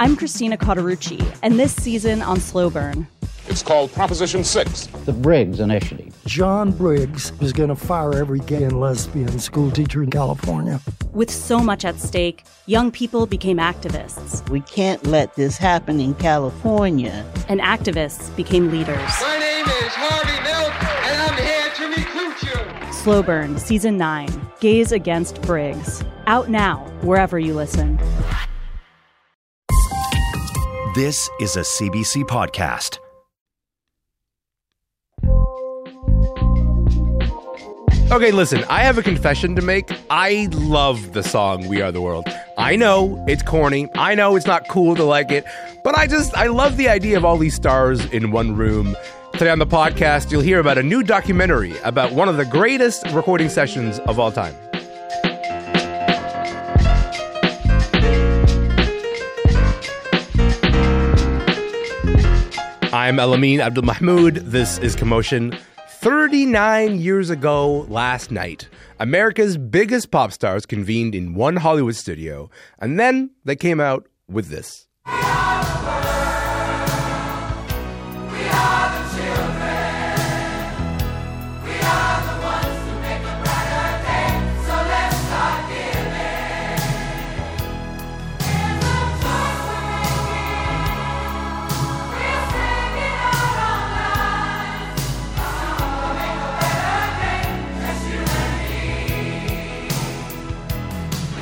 I'm Christina Cauterucci, and this season on Slow Burn. It's called Proposition 6. The Briggs Initiative. John Briggs is going to fire every gay and lesbian school teacher in California. With so much at stake, young people became activists. We can't let this happen in California. And activists became leaders. My name is Harvey Milk, and I'm here to recruit you. Slow Burn, Season 9 Gays Against Briggs. Out now, wherever you listen. This is a CBC podcast. Okay, listen, I have a confession to make. I love the song We Are the World. I know it's corny. I know it's not cool to like it, but I just, I love the idea of all these stars in one room. Today on the podcast, you'll hear about a new documentary about one of the greatest recording sessions of all time. I'm Elamin Abdul Mahmoud. This is Commotion. 39 years ago last night, America's biggest pop stars convened in one Hollywood studio, and then they came out with this.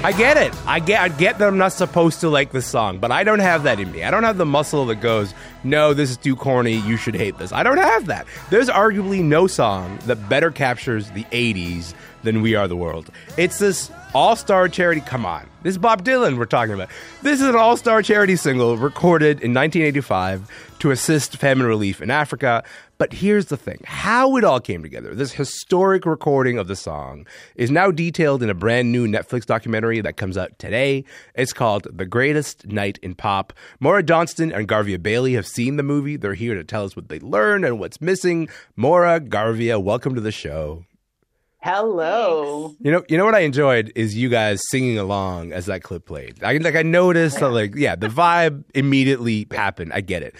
I get it. I get I get that I'm not supposed to like this song, but I don't have that in me. I don't have the muscle that goes, "No, this is too corny. You should hate this." I don't have that. There's arguably no song that better captures the 80s than We Are the World. It's this all-star charity. Come on. This is Bob Dylan we're talking about. This is an all-star charity single recorded in 1985 to assist famine relief in Africa. But here's the thing how it all came together. This historic recording of the song is now detailed in a brand new Netflix documentary that comes out today. It's called The Greatest Night in Pop. Maura Johnston and Garvia Bailey have seen the movie. They're here to tell us what they learned and what's missing. Maura, Garvia, welcome to the show. Hello. You know, you know what I enjoyed is you guys singing along as that clip played. I like I noticed that like yeah, the vibe immediately happened. I get it.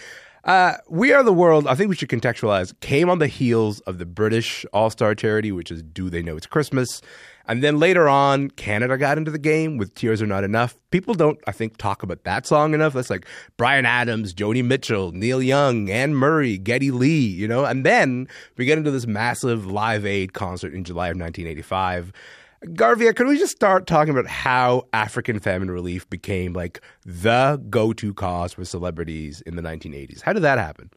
Uh, we Are the World, I think we should contextualize, came on the heels of the British All Star charity, which is Do They Know It's Christmas? And then later on, Canada got into the game with Tears Are Not Enough. People don't, I think, talk about that song enough. That's like Bryan Adams, Joni Mitchell, Neil Young, Anne Murray, Geddy Lee, you know? And then we get into this massive Live Aid concert in July of 1985. Garvia, could we just start talking about how African famine relief became like the go to cause for celebrities in the 1980s? How did that happen?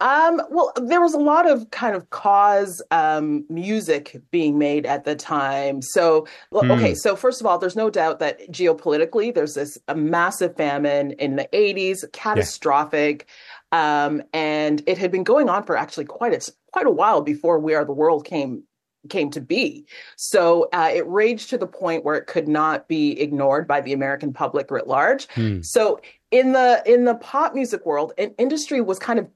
Um, well, there was a lot of kind of cause um, music being made at the time. So, hmm. okay, so first of all, there's no doubt that geopolitically, there's this a massive famine in the 80s, catastrophic. Yeah. Um, and it had been going on for actually quite a, quite a while before We Are the World came came to be. So uh, it raged to the point where it could not be ignored by the American public writ large. Hmm. So in the in the pop music world, an industry was kind of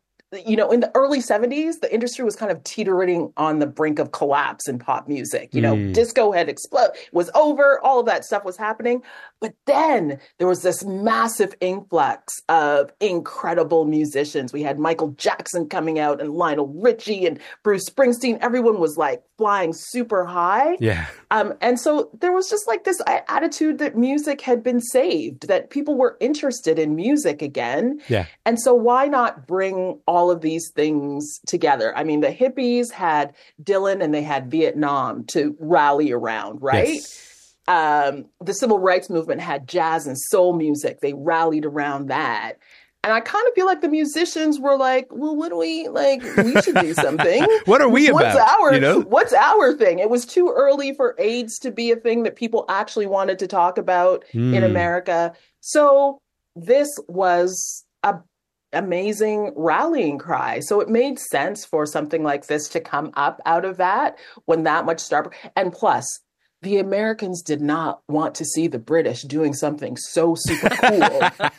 you know, in the early 70s, the industry was kind of teetering on the brink of collapse in pop music. You know, mm. disco had exploded, was over, all of that stuff was happening. But then there was this massive influx of incredible musicians. We had Michael Jackson coming out and Lionel Richie and Bruce Springsteen. Everyone was like flying super high. Yeah. Um, and so there was just like this attitude that music had been saved, that people were interested in music again. Yeah. And so why not bring all all of these things together. I mean, the hippies had Dylan and they had Vietnam to rally around, right? Yes. Um, the civil rights movement had jazz and soul music. They rallied around that. And I kind of feel like the musicians were like, well, what do we like? We should do something. what are we what's about? Our, you know? What's our thing? It was too early for AIDS to be a thing that people actually wanted to talk about mm. in hmm. America. So this was a amazing rallying cry. So it made sense for something like this to come up out of that when that much star. And plus, the Americans did not want to see the British doing something so super cool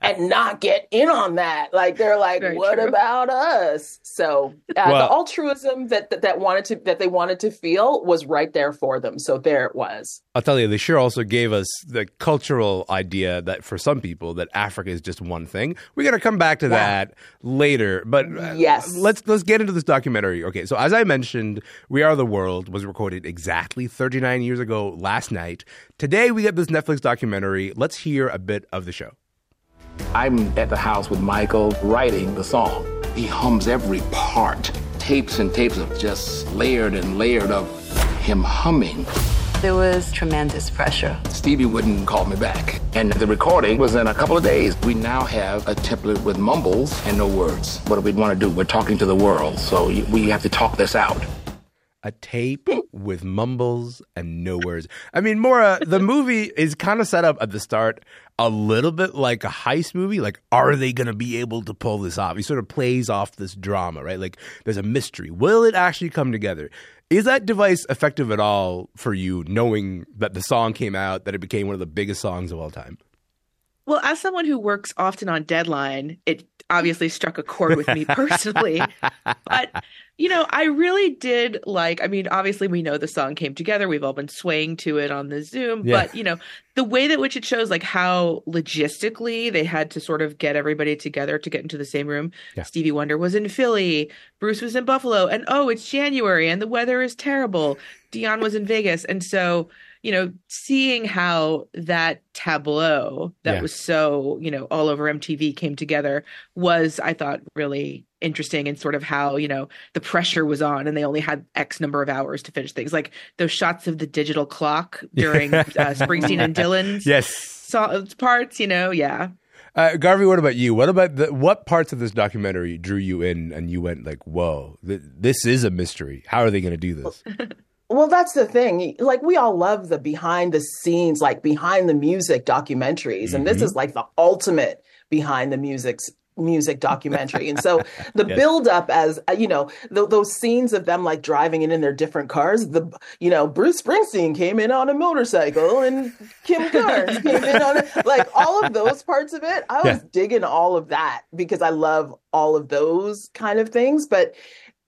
and not get in on that. Like they're like, Very what true. about us? So uh, Well- the altruism that, that that wanted to that they wanted to feel was right there for them. So there it was. I'll tell you, they sure also gave us the cultural idea that for some people that Africa is just one thing. We're gonna come back to that later, but uh, Yes. let's let's get into this documentary. Okay, so as I mentioned, We Are the World was recorded exactly 39 years ago last night. Today we get this Netflix documentary. Let's hear a bit of the show. I'm at the house with Michael writing the song. He hums every part. Tapes and tapes of just layered and layered of him humming. There was tremendous pressure. Stevie wouldn't call me back. And the recording was in a couple of days. We now have a template with mumbles and no words. What do we want to do? We're talking to the world, so we have to talk this out. A tape with mumbles and no words. I mean, Maura, the movie is kind of set up at the start a little bit like a heist movie. Like, are they going to be able to pull this off? He sort of plays off this drama, right? Like, there's a mystery. Will it actually come together? Is that device effective at all for you, knowing that the song came out, that it became one of the biggest songs of all time? Well, as someone who works often on deadline, it obviously struck a chord with me personally. but, you know, I really did like, I mean, obviously we know the song came together. We've all been swaying to it on the Zoom. Yeah. But, you know, the way that which it shows like how logistically they had to sort of get everybody together to get into the same room. Yeah. Stevie Wonder was in Philly, Bruce was in Buffalo, and oh, it's January and the weather is terrible. Dion was in Vegas. And so, you know, seeing how that tableau that Yeah. was so, you know, all over MTV came together was, I thought, really interesting and sort of how, you know, the pressure was on and they only had X number of hours to finish things. Like those shots of the digital clock during uh, Springsteen and Dylan's Yes. so- parts, you know, yeah. Uh, Garvia, what about you? What about the, what parts of this documentary drew you in and you went like, whoa, th- this is a mystery. How are they going to do this? Well, that's the thing. Like we all love the behind the scenes, like behind the music documentaries, and this Mm-hmm. is like the ultimate behind the music's music documentary. And so the Yes. build up as uh, you know th- those scenes of them like driving in in their different cars. The you know Bruce Springsteen came in on a motorcycle and Kim Carnes came in on a, like all of those parts of it. I was Yeah. digging all of that because I love all of those kind of things, but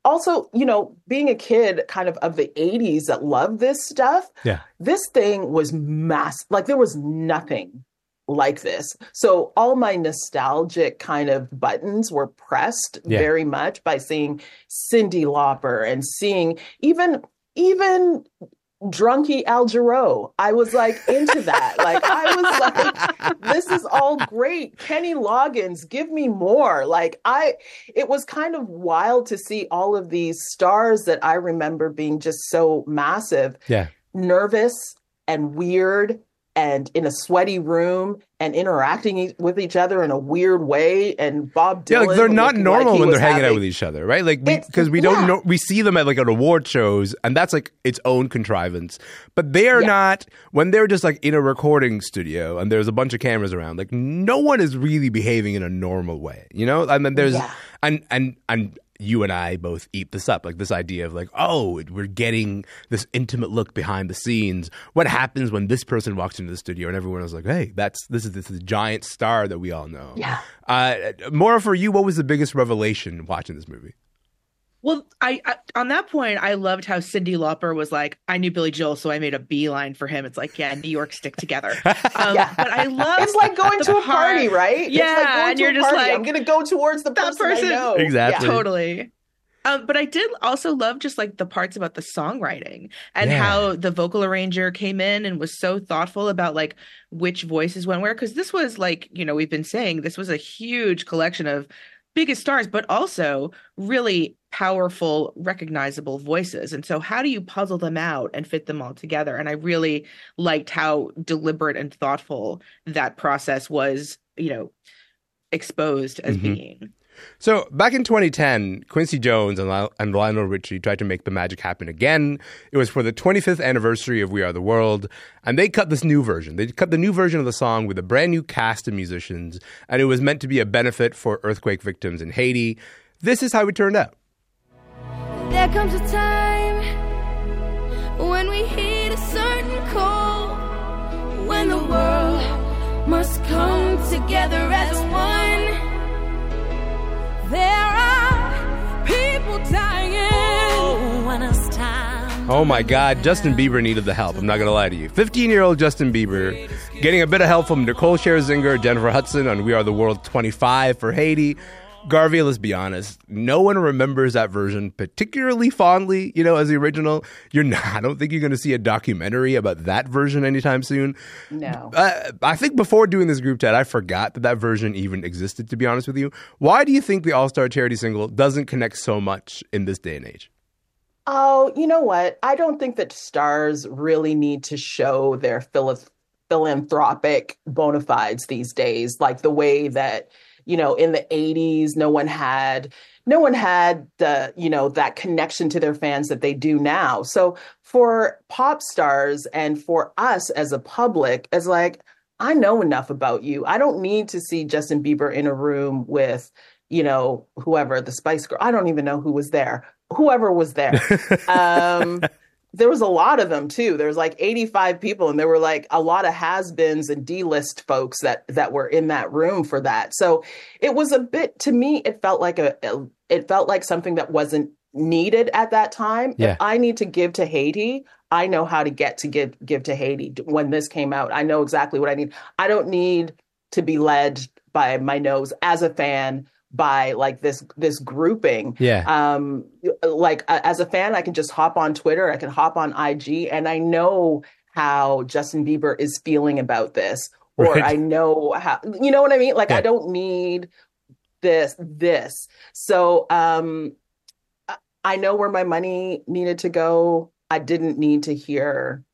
also, you know, being a kid kind of of the 80s that loved this stuff, Yeah. this thing was mass like there was nothing like this. So all my nostalgic kind of buttons were pressed Yeah. very much by seeing Cyndi Lauper and seeing even even drunky Al Jarreau. I was like into that. like I was like, this is all great. Kenny Loggins, give me more. Like I it was kind of wild to see all of these stars that I remember being just so massive, Yeah. nervous and weird and in a sweaty room and interacting with each other in a weird way and Bob Dylan Yeah, like they're not normal like when they're hanging out with each other, right? Like because we, don't yeah. know we see them at like at award shows and that's like its own contrivance. But they are Yeah. not when they're just like in a recording studio and there's a bunch of cameras around. Like no one is really behaving in a normal way, you know? I mean there's Yeah. and and and you and I both eat this up, like this idea of like, oh, we're getting this intimate look behind the scenes. What happens when this person walks into the studio and everyone is like, hey, that's this is this is giant star that we all know. Yeah. Uh, Maura, for you, what was the biggest revelation watching this movie? Well, I, I on that point, I loved how Cyndi Lauper was like, I knew Billy Joel, so I made a beeline for him. It's like, yeah, New York stick together. Um, Yeah. But I love It's like going to a part- party, right? Yeah, it's like going and to you're a just party. like I'm going to go towards the that person, person. I know. Exactly. Yeah. totally. Um, but I did also love just like the parts about the songwriting and Yeah. how the vocal arranger came in and was so thoughtful about like which voices went where. Cause this was like, you know, we've been saying this was a huge collection of biggest stars, but also really powerful, recognizable voices. And so, how do you puzzle them out and fit them all together? And I really liked how deliberate and thoughtful that process was, you know, exposed as Mhm. being. So back in 2010, Quincy Jones and, and Lionel Richie tried to make the magic happen again. It was for the 25th anniversary of We Are the World, and they cut this new version. They cut the new version of the song with a brand new cast of musicians, and it was meant to be a benefit for earthquake victims in Haiti. This is how it turned out. There comes a time when we hit a certain call, when the world must come together as one. There are people dying oh, when it's time. Oh my God, Justin Bieber needed the help. I'm not going to lie to you. 15 year old Justin Bieber getting a bit of help from Nicole Scherzinger, Jennifer Hudson on We Are the World 25 for Haiti. Garvia, let's be honest, no one remembers that version particularly fondly, you know, as the original. You're not, I don't think you're going to see a documentary about that version anytime soon. No. Uh, I think before doing this group chat, I forgot that that version even existed, to be honest with you. Why do you think the All Star charity single doesn't connect so much in this day and age? Oh, you know what? I don't think that stars really need to show their philanthropic bona fides these days, like the way that you know in the 80s no one had no one had the you know that connection to their fans that they do now. So for pop stars and for us as a public as like i know enough about you. I don't need to see justin bieber in a room with you know whoever the spice girl i don't even know who was there whoever was there. Um there was a lot of them too. There was like 85 people, and there were like a lot of has-beens and D-list folks that that were in that room for that. So it was a bit to me. It felt like a, it felt like something that wasn't needed at that time. Yeah. If I need to give to Haiti, I know how to get to give give to Haiti. When this came out, I know exactly what I need. I don't need to be led by my nose as a fan by like this this grouping Yeah. um like uh, as a fan i can just hop on twitter i can hop on ig and i know how justin bieber is feeling about this or Right. i know how you know what i mean like Yeah. i don't need this this so um I- know where my money needed to go i didn't need to hear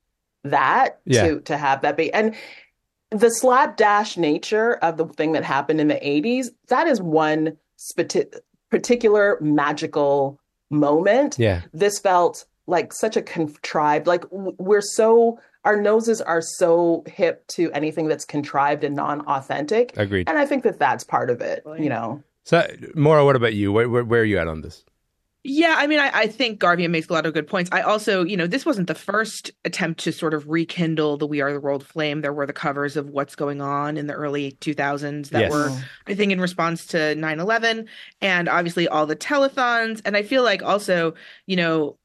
that Yeah. to to have that be and the slapdash nature of the thing that happened in the 80s that is one spati- particular magical moment Yeah. this felt like such a contrived like we're so our noses are so hip to anything that's contrived and non-authentic Agreed. and i think that that's part of it you know So, Maura, what about you? Where, where, where are you at on this? Yeah, I mean, I, I think Garvia makes a lot of good points. I also, you know, this wasn't the first attempt to sort of rekindle the We Are the World flame. There were the covers of What's Going On in the early 2000s that Yes. were, oh. I think, in response to 9 11, and obviously all the telethons. And I feel like also, you know,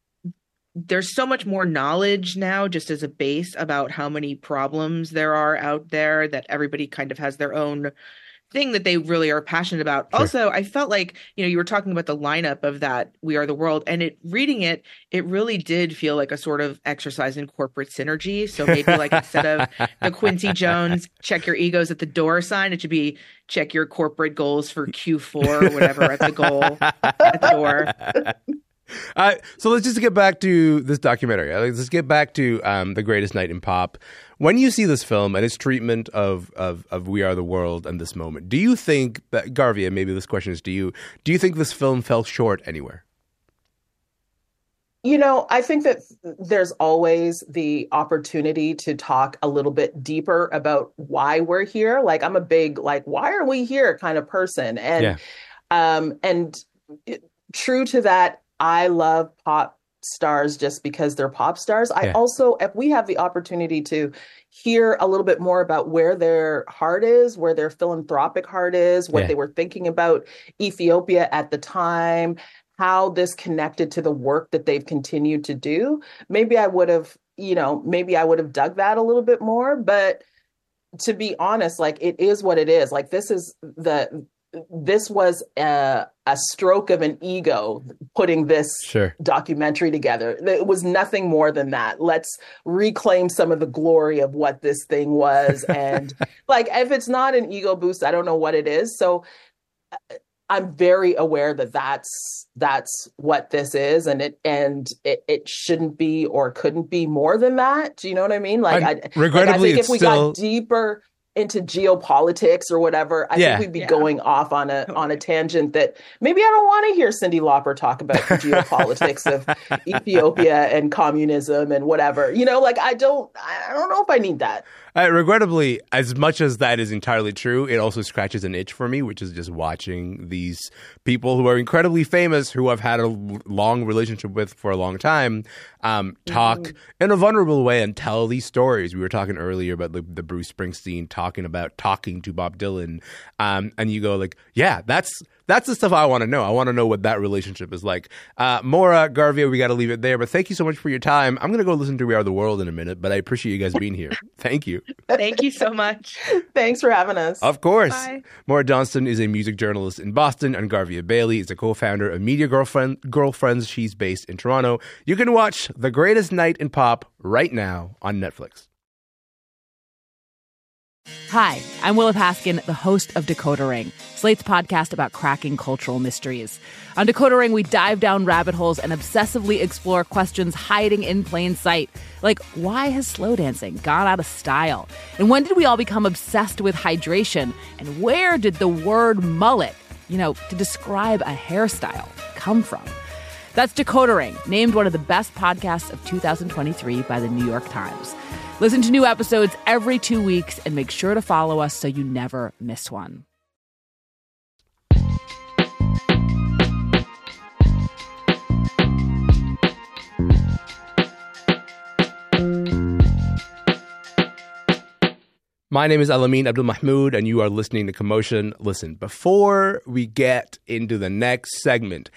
there's so much more knowledge now just as a base about how many problems there are out there that everybody kind of has their own thing that they really are passionate about. Sure. Also, I felt like, you know, you were talking about the lineup of that We Are the World and it reading it, it really did feel like a sort of exercise in corporate synergy. So maybe like instead of the Quincy Jones check your egos at the door sign, it should be check your corporate goals for Q4 or whatever at the goal at the door. Uh, so let's just get back to this documentary. Let's get back to um, the greatest night in pop. When you see this film and its treatment of, of of We Are the World and this moment, do you think that Garvia? Maybe this question is to you. Do you think this film fell short anywhere? You know, I think that there's always the opportunity to talk a little bit deeper about why we're here. Like I'm a big like why are we here kind of person. And Yeah. um and it- true to that, I love pop stars just because they're pop stars. I also if we have the opportunity to hear a little bit more about where their heart is, where their philanthropic heart is, what Yeah. they were thinking about Ethiopia at the time, how this connected to the work that they've continued to do. Maybe I would have, you know, maybe I would have dug that a little bit more, but to be honest, like it is what it is. Like this is the this was a, a stroke of an ego putting this Sure. documentary together. It was nothing more than that. Let's reclaim some of the glory of what this thing was. And like, if it's not an ego boost, I don't know what it is. So uh, I'm very aware that that's that's what this is, and it and it, it shouldn't be or couldn't be more than that. Do you know what I mean? Like, I- I, like, I think if we still- got deeper into geopolitics or whatever, I Yeah. think we'd be Yeah. going off on a on a tangent that maybe I don't want to hear Cyndi Lauper talk about the geopolitics of Ethiopia and communism and whatever. You know, like I don't I don't know if I need that. Uh, regrettably, as much as that is entirely true, it also scratches an itch for me, which is just watching these people who are incredibly famous, who I've had a long relationship with for a long time, um, talk Mm-hmm. in a vulnerable way and tell these stories. We were talking earlier about the, the Bruce Springsteen talking about talking to Bob Dylan, um, and you go like, yeah, that's that's the stuff I want to know. I want to know what that relationship is like. Uh, Maura Garvia, we got to leave it there. But thank you so much for your time. I'm gonna go listen to We Are the World in a minute, but I appreciate you guys being here. Thank you. Thank you so much. Thanks for having us. Of course. Bye. Maura Johnston is a music journalist in Boston, and Garvia Bailey is a co-founder of Media Girlfriend Girlfriends. She's based in Toronto. You can watch The Greatest Night in Pop right now on Netflix. Hi, I'm Willa Paskin, the host of Decoder Ring, Slate's podcast about cracking cultural mysteries. On Decoder Ring, we dive down rabbit holes and obsessively explore questions hiding in plain sight. Like, why has slow dancing gone out of style? And when did we all become obsessed with hydration? And where did the word mullet, you know, to describe a hairstyle, come from? That's Decoder Ring, named one of the best podcasts of 2023 by the New York Times. Listen to new episodes every two weeks and make sure to follow us so you never miss one. My name is Elamin Abdul Mahmoud, and you are listening to Commotion. Listen, before we get into the next segment,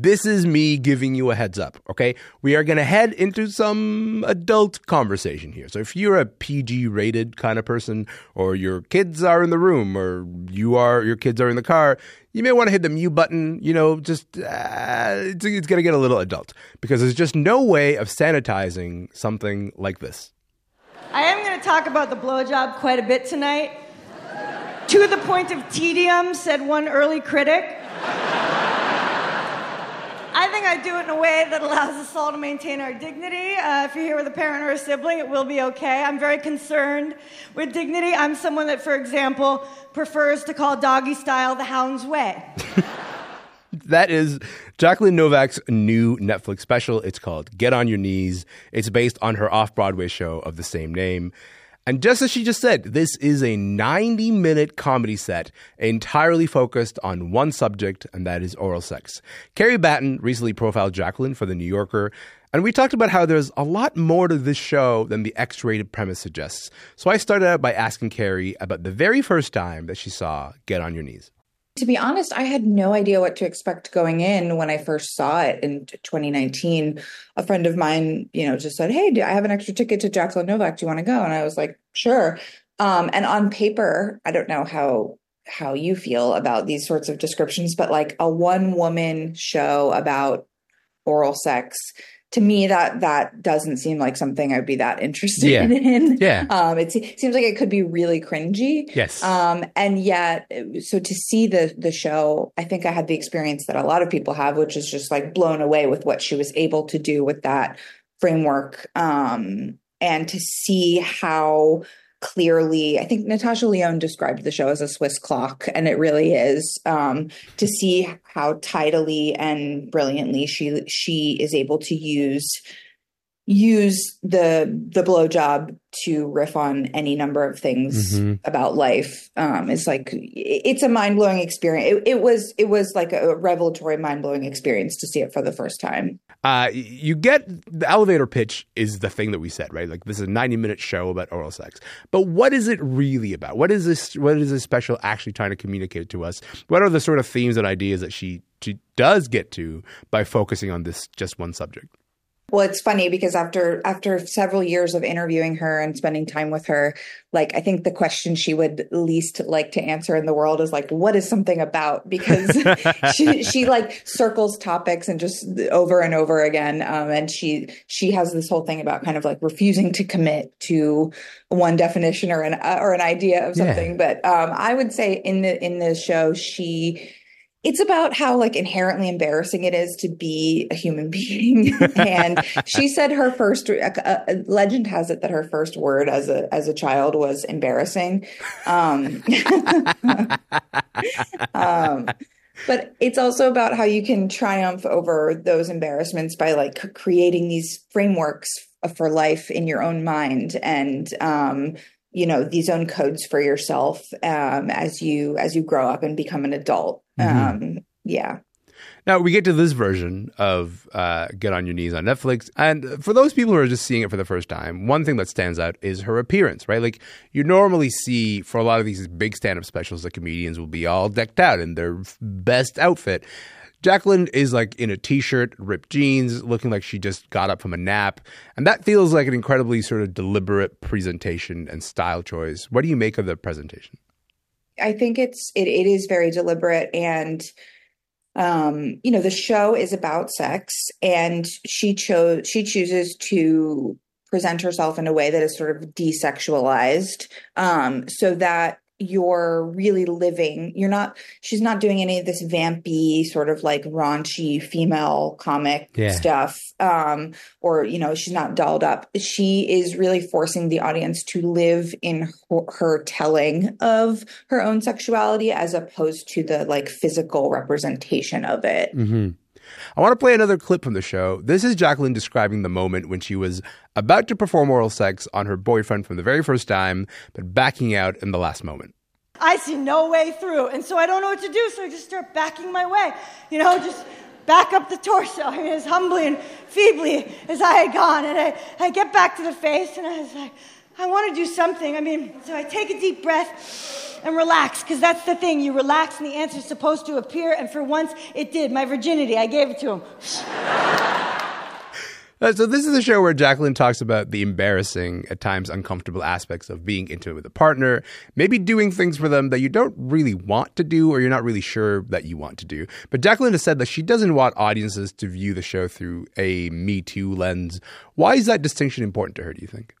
this is me giving you a heads up, okay? We are going to head into some adult conversation here. So if you're a PG rated kind of person, or your kids are in the room, or you are, your kids are in the car, you may want to hit the mute button. You know, just, uh, it's, it's going to get a little adult because there's just no way of sanitizing something like this. I am going to talk about the blowjob quite a bit tonight. to the point of tedium, said one early critic. I do it in a way that allows us all to maintain our dignity. Uh, if you're here with a parent or a sibling, it will be okay. I'm very concerned with dignity. I'm someone that, for example, prefers to call doggy style the hound's way. That is Jacqueline Novak's new Netflix special. It's called Get on Your Knees. It's based on her off Broadway show of the same name. And just as she just said, this is a 90 minute comedy set entirely focused on one subject, and that is oral sex. Carrie Battan recently profiled Jacqueline for The New Yorker, and we talked about how there's a lot more to this show than the X rated premise suggests. So I started out by asking Carrie about the very first time that she saw Get on Your Knees. To be honest, I had no idea what to expect going in when I first saw it in 2019. A friend of mine, you know, just said, "Hey, do I have an extra ticket to Jacqueline Novak? Do you want to go?" And I was like, "Sure." Um, and on paper, I don't know how how you feel about these sorts of descriptions, but like a one woman show about oral sex to me that that doesn't seem like something I'd be that interested Yeah. in. Yeah. Um, it se- seems like it could be really cringy. Yes. Um, and yet, so to see the the show, I think I had the experience that a lot of people have, which is just like blown away with what she was able to do with that framework, um, and to see how clearly i think natasha lyonne described the show as a swiss clock and it really is um, to see how tidily and brilliantly she she is able to use use the the blowjob to riff on any number of things Mhm. about life um it's like it's a mind-blowing experience it, it was it was like a revelatory mind-blowing experience to see it for the first time Uh, you get the elevator pitch is the thing that we said, right? Like this is a 90 minute show about oral sex. But what is it really about? What is this what is this special actually trying to communicate to us? What are the sort of themes and ideas that she she does get to by focusing on this just one subject? Well, it's funny because after after several years of interviewing her and spending time with her, like I think the question she would least like to answer in the world is like, "What is something about?" Because she she like circles topics and just over and over again, um, and she she has this whole thing about kind of like refusing to commit to one definition or an uh, or an idea of Yeah. something. But um, I would say in the in the show she it's about how like inherently embarrassing it is to be a human being and she said her first uh, uh, legend has it that her first word as a as a child was embarrassing um, um but it's also about how you can triumph over those embarrassments by like creating these frameworks for life in your own mind and um you know these own codes for yourself um, as you as you grow up and become an adult. Mhm. Um, yeah. Now we get to this version of uh, Get on Your Knees on Netflix, and for those people who are just seeing it for the first time, one thing that stands out is her appearance. Right, like you normally see for a lot of these big stand-up specials, the comedians will be all decked out in their best outfit. Jacqueline is like in a t-shirt, ripped jeans, looking like she just got up from a nap, and that feels like an incredibly sort of deliberate presentation and style choice. What do you make of the presentation? I think it's it, it is very deliberate and um you know the show is about sex and she chose she chooses to present herself in a way that is sort of desexualized. Um so that you're really living you're not she's not doing any of this vampy sort of like raunchy female comic Yeah. stuff um or you know she's not dolled up she is really forcing the audience to live in her, her telling of her own sexuality as opposed to the like physical representation of it Mm-hmm. I want to play another clip from the show. This is Jacqueline describing the moment when she was about to perform oral sex on her boyfriend from the very first time, but backing out in the last moment. I see no way through. And so I don't know what to do, so I just start backing my way. You know, just back up the torso. I mean, as humbly and feebly as I had gone. And I, I get back to the face, and I was like, I want to do something. I mean, so I take a deep breath and relax, because that's the thing. You relax, and the answer's supposed to appear. And for once, it did. My virginity, I gave it to him. So this is a show where Jacqueline talks about the embarrassing, at times uncomfortable aspects of being intimate with a partner, maybe doing things for them that you don't really want to do or you're not really sure that you want to do. But Jacqueline has said that she doesn't want audiences to view the show through a Me Too lens. Why is that distinction important to her, do you think?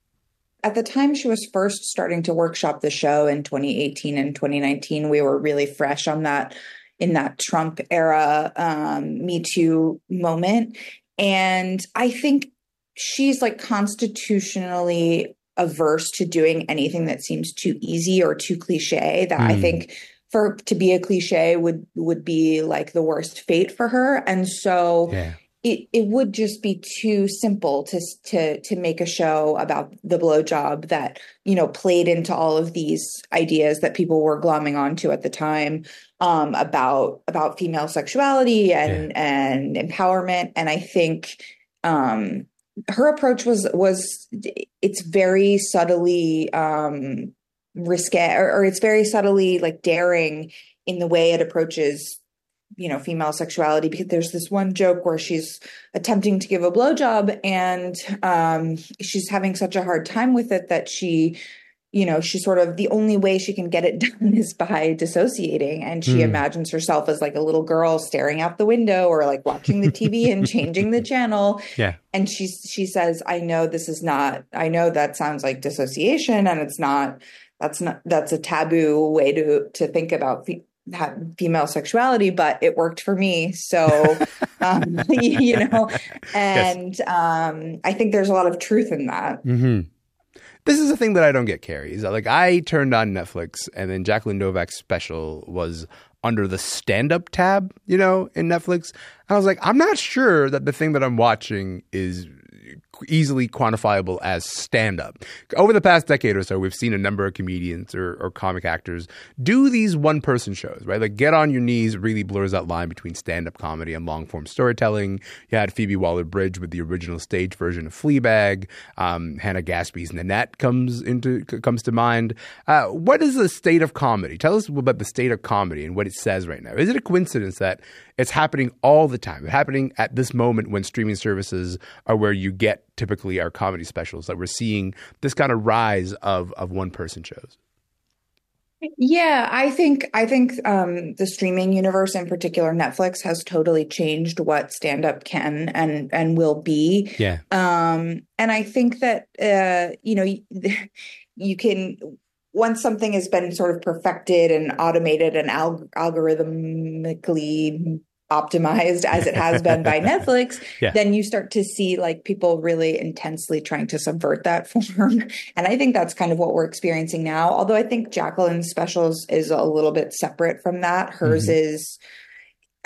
At the time she was first starting to workshop the show in 2018 and 2019 we were really fresh on that in that trump era um, me too moment and i think she's like constitutionally averse to doing anything that seems too easy or too cliche that i Mm. think for to be a cliche would would be like the worst fate for her and so Yeah. It it would just be too simple to to to make a show about the blowjob that you know played into all of these ideas that people were glomming onto at the time um, about about female sexuality and and empowerment. And I think um, her approach was was it's very subtly um, risque or, or it's very subtly like daring in the way it approaches you know female sexuality because there's this one joke where she's attempting to give a blowjob and um she's having such a hard time with it that she you know she sort of the only way she can get it done is by dissociating and she Hmm. imagines herself as like a little girl staring out the window or like watching the TV and changing the channel Yeah. and she she says i know this is not i know that sounds like dissociation and it's not that's not that's a taboo way to to think about fe- ha- female sexuality but it worked for me so um you know and um i think there's a lot of truth in that Mm-hmm. This is a thing that I don't get, Carrie. Is that like I turned on Netflix and then Jacqueline Novak's special was under the stand up tab, you know, in Netflix. And I was like, I'm not sure that the thing that I'm watching is easily quantifiable as stand up. Over the past decade or so, we've seen a number of comedians or, or comic actors do these one person shows, right? Like Get on Your Knees really blurs that line between stand up comedy and long form storytelling. You had Phoebe Waller Bridge with the original stage version of Fleabag. Um, Hannah Gadsby's Nanette comes into comes to mind. Uh, what is the state of comedy? Tell us about the state of comedy and what it says right now. Is it a coincidence that it's happening all the time? It's happening at this moment when streaming services are where you get typically our comedy specials. That we're seeing this kind of rise of of one person shows. Yeah, I think I think um, the streaming universe, in particular Netflix, has totally changed what stand up can and and will be. Yeah. Um, and I think that uh, you know you, you can once something has been sort of perfected and automated and alg- algorithmically optimized as it has been by Netflix, Yeah. then you start to see like people really intensely trying to subvert that form. And I think that's kind of what we're experiencing now. Although I think Jacqueline's specials is a little bit separate from that. Hers Mhm. is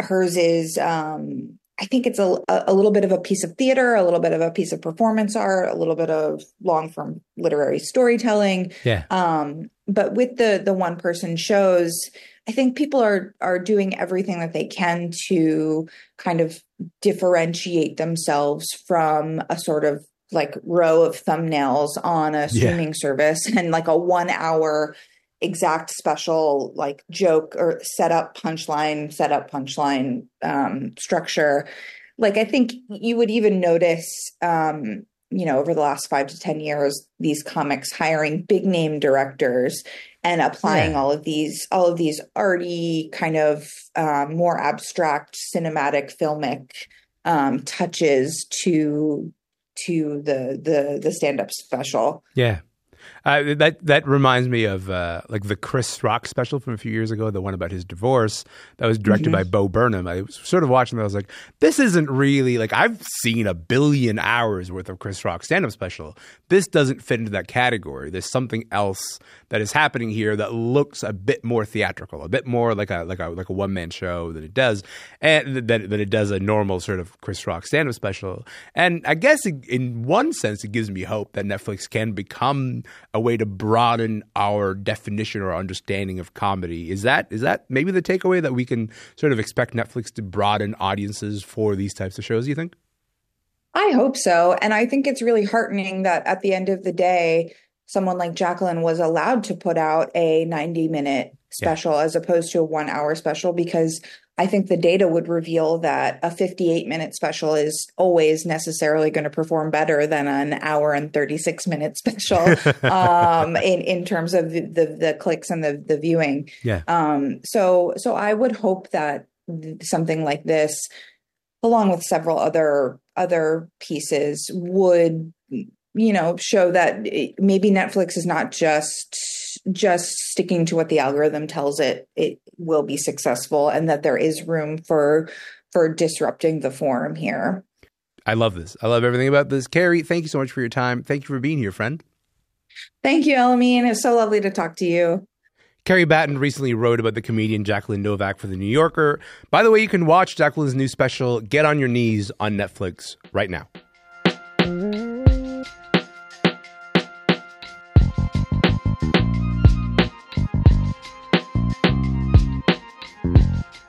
hers is um I think it's a, a little bit of a piece of theater, a little bit of a piece of performance art, a little bit of long form literary storytelling. Yeah. Um, but with the the one person shows, I think people are are doing everything that they can to kind of differentiate themselves from a sort of like row of thumbnails on a streaming yeah. service and like a one hour exact special like joke or setup punchline setup punchline um, structure like i think you would even notice um, you know over the last five to ten years these comics hiring big name directors and applying yeah. all of these all of these arty kind of um, more abstract cinematic filmic um, touches to to the the the stand up special. Yeah. Uh, that that reminds me of uh, like the Chris Rock special from a few years ago, the one about his divorce that was directed mm-hmm. by Bo Burnham. I was sort of watching that. I was like, this isn't really like I've seen a billion hours worth of Chris Rock stand up special. This doesn't fit into that category. There's something else that is happening here that looks a bit more theatrical, a bit more like a like a like a one man show than it does, and that that it does a normal sort of Chris Rock stand up special. And I guess in one sense, it gives me hope that Netflix can become a way to broaden our definition or understanding of comedy. Is that is that maybe the takeaway that we can sort of expect Netflix to broaden audiences for these types of shows? You think? I hope so, and I think it's really heartening that at the end of the day, someone like Jacqueline was allowed to put out a ninety minute special yeah. as opposed to a one hour special because I think the data would reveal that a 58 minute special is always necessarily going to perform better than an hour and 36 minute special um, in, in terms of the, the, the, clicks and the, the viewing. Yeah. Um, so, so I would hope that something like this, along with several other, other pieces would, you know, show that eh, maybe Netflix is not just just sticking to what the algorithm tells it it will be successful and that there is room for for disrupting the form here. I love this. I love everything about this. Carrie, thank you so much for your time. Thank you for being here, friend. Thank you, Elamin. It's so lovely to talk to you. Carrie Battan recently wrote about the comedian Jacqueline Novak for The New Yorker. By the way, you can watch Jacqueline's new special, Get on Your Knees, on Netflix right now.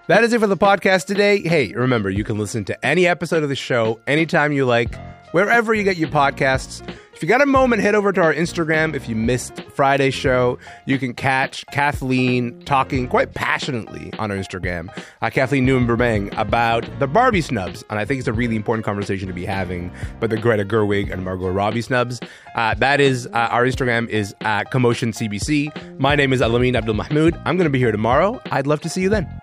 That is it for the podcast today. Hey, remember, you can listen to any episode of the show anytime you like, wherever you get your podcasts. If you got a moment, head over to our Instagram. If you missed Friday's show, you can catch Kathleen talking quite passionately on our Instagram, uh, Kathleen Newman-Bremang, about the Barbie snubs. And I think it's a really important conversation to be having, but the Greta Gerwig and Margot Robbie snubs. Uh, that is, uh, our Instagram is at Commotion CBC. My name is Elamin Abdul Mahmoud. I'm going to be here tomorrow. I'd love to see you then.